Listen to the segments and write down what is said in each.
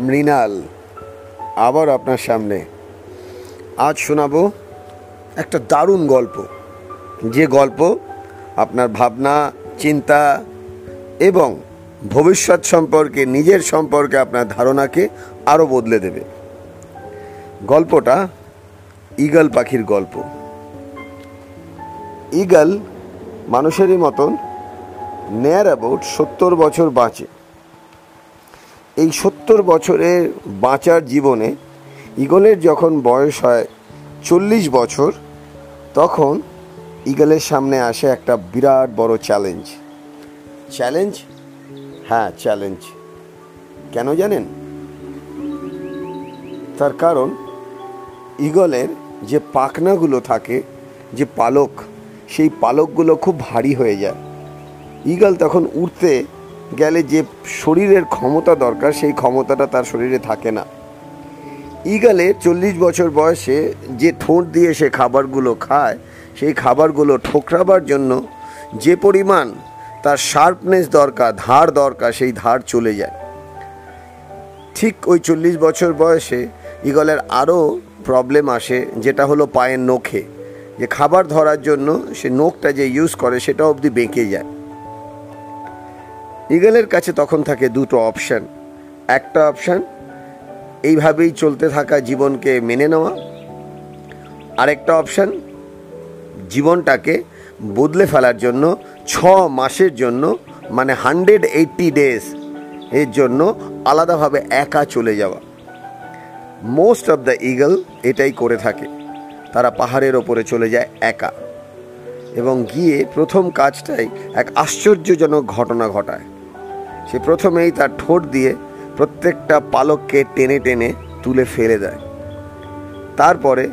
মৃণাল, আবার আপনার সামনে। আজ শোনাবো একটা দারুণ গল্প। যে গল্প আপনার ভাবনা, চিন্তা এবং ভবিষ্যৎ সম্পর্কে, নিজের সম্পর্কে, আপনার ধারণাকে আরও বদলে দেবে। গল্পটা ইগল পাখির গল্প। ইগল মানুষেরই মতন নেয়ার অ্যাবাউট সত্তর বছর বাঁচে। এই সত্তর বছরের বাঁচার জীবনে ইগলের যখন বয়স হয় চল্লিশ বছর, তখন ইগলের সামনে আসে একটা বিরাট বড় চ্যালেঞ্জ চ্যালেঞ্জ হ্যাঁ চ্যালেঞ্জ কেন জানেন? তার কারণ ইগলের যে পাখনাগুলো থাকে, যে পালক, সেই পালকগুলো খুব ভারী হয়ে যায়। ইগল তখন উঠতে গেলে যে শরীরের ক্ষমতা দরকার, সেই ক্ষমতাটা তার শরীরে থাকে না। ইগলে চল্লিশ বছর বয়সে যে ঠোঁট দিয়ে সে খাবারগুলো খায়, সেই খাবারগুলো ঠোকরাবার জন্য যে পরিমাণ তার শার্পনেস দরকার, ধার দরকার, সেই ধার চলে যায়। ঠিক ওই চল্লিশ বছর বয়সে ইগলের আরও প্রবলেম আসে, যেটা হলো পায়ের নখে। যে খাবার ধরার জন্য সে নখটা যে ইউজ করে, সেটা অবধি বেঁকে যায়। ইগলের কাছে তখন থাকে দুটো অপশান। একটা অপশান, এইভাবেই চলতে থাকা জীবনকে মেনে নেওয়া। আরেকটা অপশান, জীবনটাকে বদলে ফেলার জন্য, ছ মাসের জন্য মানে হান্ড্রেড এইট্টি ডেজ এর জন্য আলাদাভাবে একা চলে যাওয়া। মোস্ট অফ দ্য ইগল এটাই করে থাকে। তারা পাহাড়ের ওপরে চলে যায় একা। এবং গিয়ে প্রথম কাজটাই এক আশ্চর্যজনক ঘটনা ঘটায়। সে প্রথমেই তার ঠোঁট দিয়ে প্রত্যেকটা পালককে টেনে টেনে তুলে ফেলে দেয়। তারপরে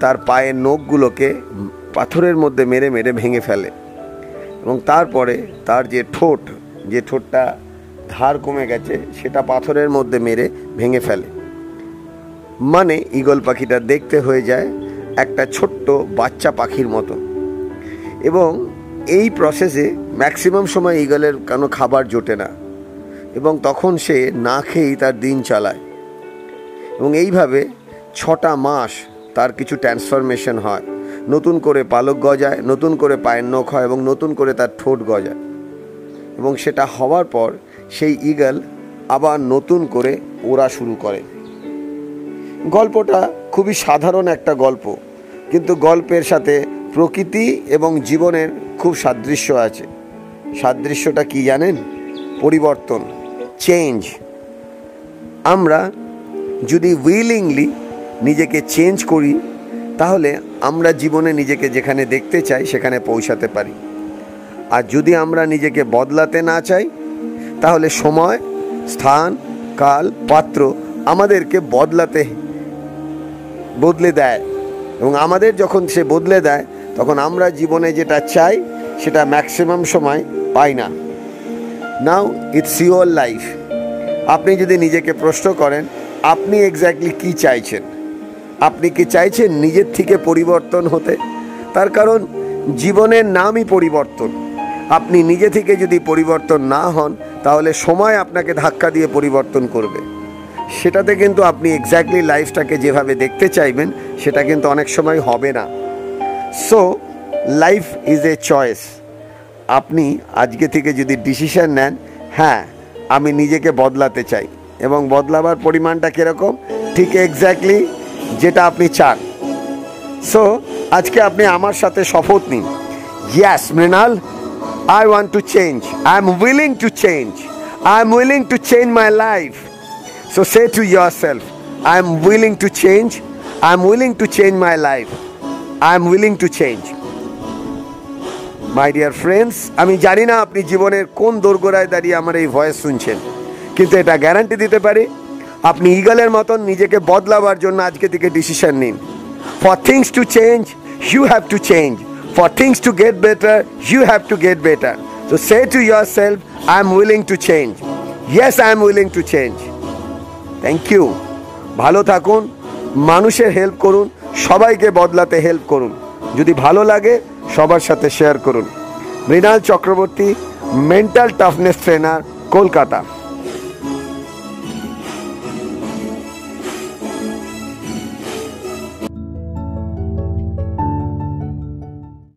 তার পায়ের নখগুলোকে পাথরের মধ্যে মেরে মেরে ভেঙে ফেলে এবং তারপরে তার যে ঠোঁট, যে ঠোঁটটা ধার কমে গেছে, সেটা পাথরের মধ্যে মেরে ভেঙে ফেলে। মানে ঈগল পাখিটা দেখতে হয়ে যায় একটা ছোট্ট বাচ্চা পাখির মতো। এবং এই প্রসেসে ম্যাক্সিমাম সময় ঈগলের কোনো খাবার জোটে না। এবং তখন সে না খেয়েই তার দিন চালায়। এবং এইভাবে ছটা মাস তার কিছু ট্রান্সফরমেশন হয়। নতুন করে পালক গজায়, নতুন করে পায়ের নখ হয় এবং নতুন করে তার ঠোঁট গজায়। এবং সেটা হওয়ার পর সেই ইগল আবার নতুন করে ওড়া শুরু করে। গল্পটা খুবই সাধারণ একটা গল্প, কিন্তু গল্পের সাথে প্রকৃতি এবং জীবনের খুব সাদৃশ্য আছে। সাদৃশ্যটা কি জানেন? পরিবর্তন। চেঞ্জ আমরা যদি উইলিংলি নিজেকে চেঞ্জ করি, তাহলে আমরা জীবনে নিজেকে যেখানে দেখতে চাই, সেখানে পৌঁছাতে পারি। আর যদি আমরা নিজেকে বদলাতে না চাই, তাহলে সময়, স্থান, কাল, পাত্র আমাদেরকে বদলাতে বদলে দেয়। এবং আমাদের যখন সে বদলে দেয়, তখন আমরা জীবনে যেটা চাই, সেটা ম্যাক্সিমাম সময় পাই না। নাও ইটস ইউর লাইফ আপনি যদি নিজেকে প্রশ্ন করেন, আপনি এক্স্যাক্টলি কি চাইছেন? আপনি কি চাইছেন নিজের থেকে পরিবর্তন হতে? তার কারণ, জীবনের নামই পরিবর্তন। আপনি নিজে থেকে যদি পরিবর্তন না হন, তাহলে সময় আপনাকে ধাক্কা দিয়ে পরিবর্তন করবে। সেটাতে কিন্তু আপনি এক্স্যাক্টলি লাইফটাকে যেভাবে দেখতে চাইবেন, সেটা কিন্তু অনেক সময় হবে না। So life is a choice আপনি আজকে থেকে যদি ডিসিশন নেন হ্যাঁ আমি নিজেকে বদলাতে চাই। এবং বদলাবার পরিমাণটা কীরকম? ঠিক এক্স্যাক্টলি যেটা আপনি চান। সো আজকে আপনি আমার সাথে শপথ নিন। Yes Mrinal I want to change I am willing to change I am willing to change my life so say to yourself I am willing to change I am willing to change my life I am willing to change my dear friends আমি জানি না আপনি জীবনের কোন দোরগোড়ায় দাঁড়িয়ে আমার এই ভয়েস শুনছেন, কিন্তু এটা গ্যারান্টি দিতে পারি আপনি ইগলের মতন নিজেকে বদলাবার জন্য আজকে থেকে ডিসিশন নিন। For things to change you have to change for things to get better you have to get better তো say to yourself I am willing to change yes I am willing to change thank you ভালো থাকুন, মানুষের help করুন, সবাইকে বদলাতে help করুন। যদি ভালো লাগে সবার সাথে শেয়ার করুন। Mrinal Chakraborty mental toughness trainer Kolkata.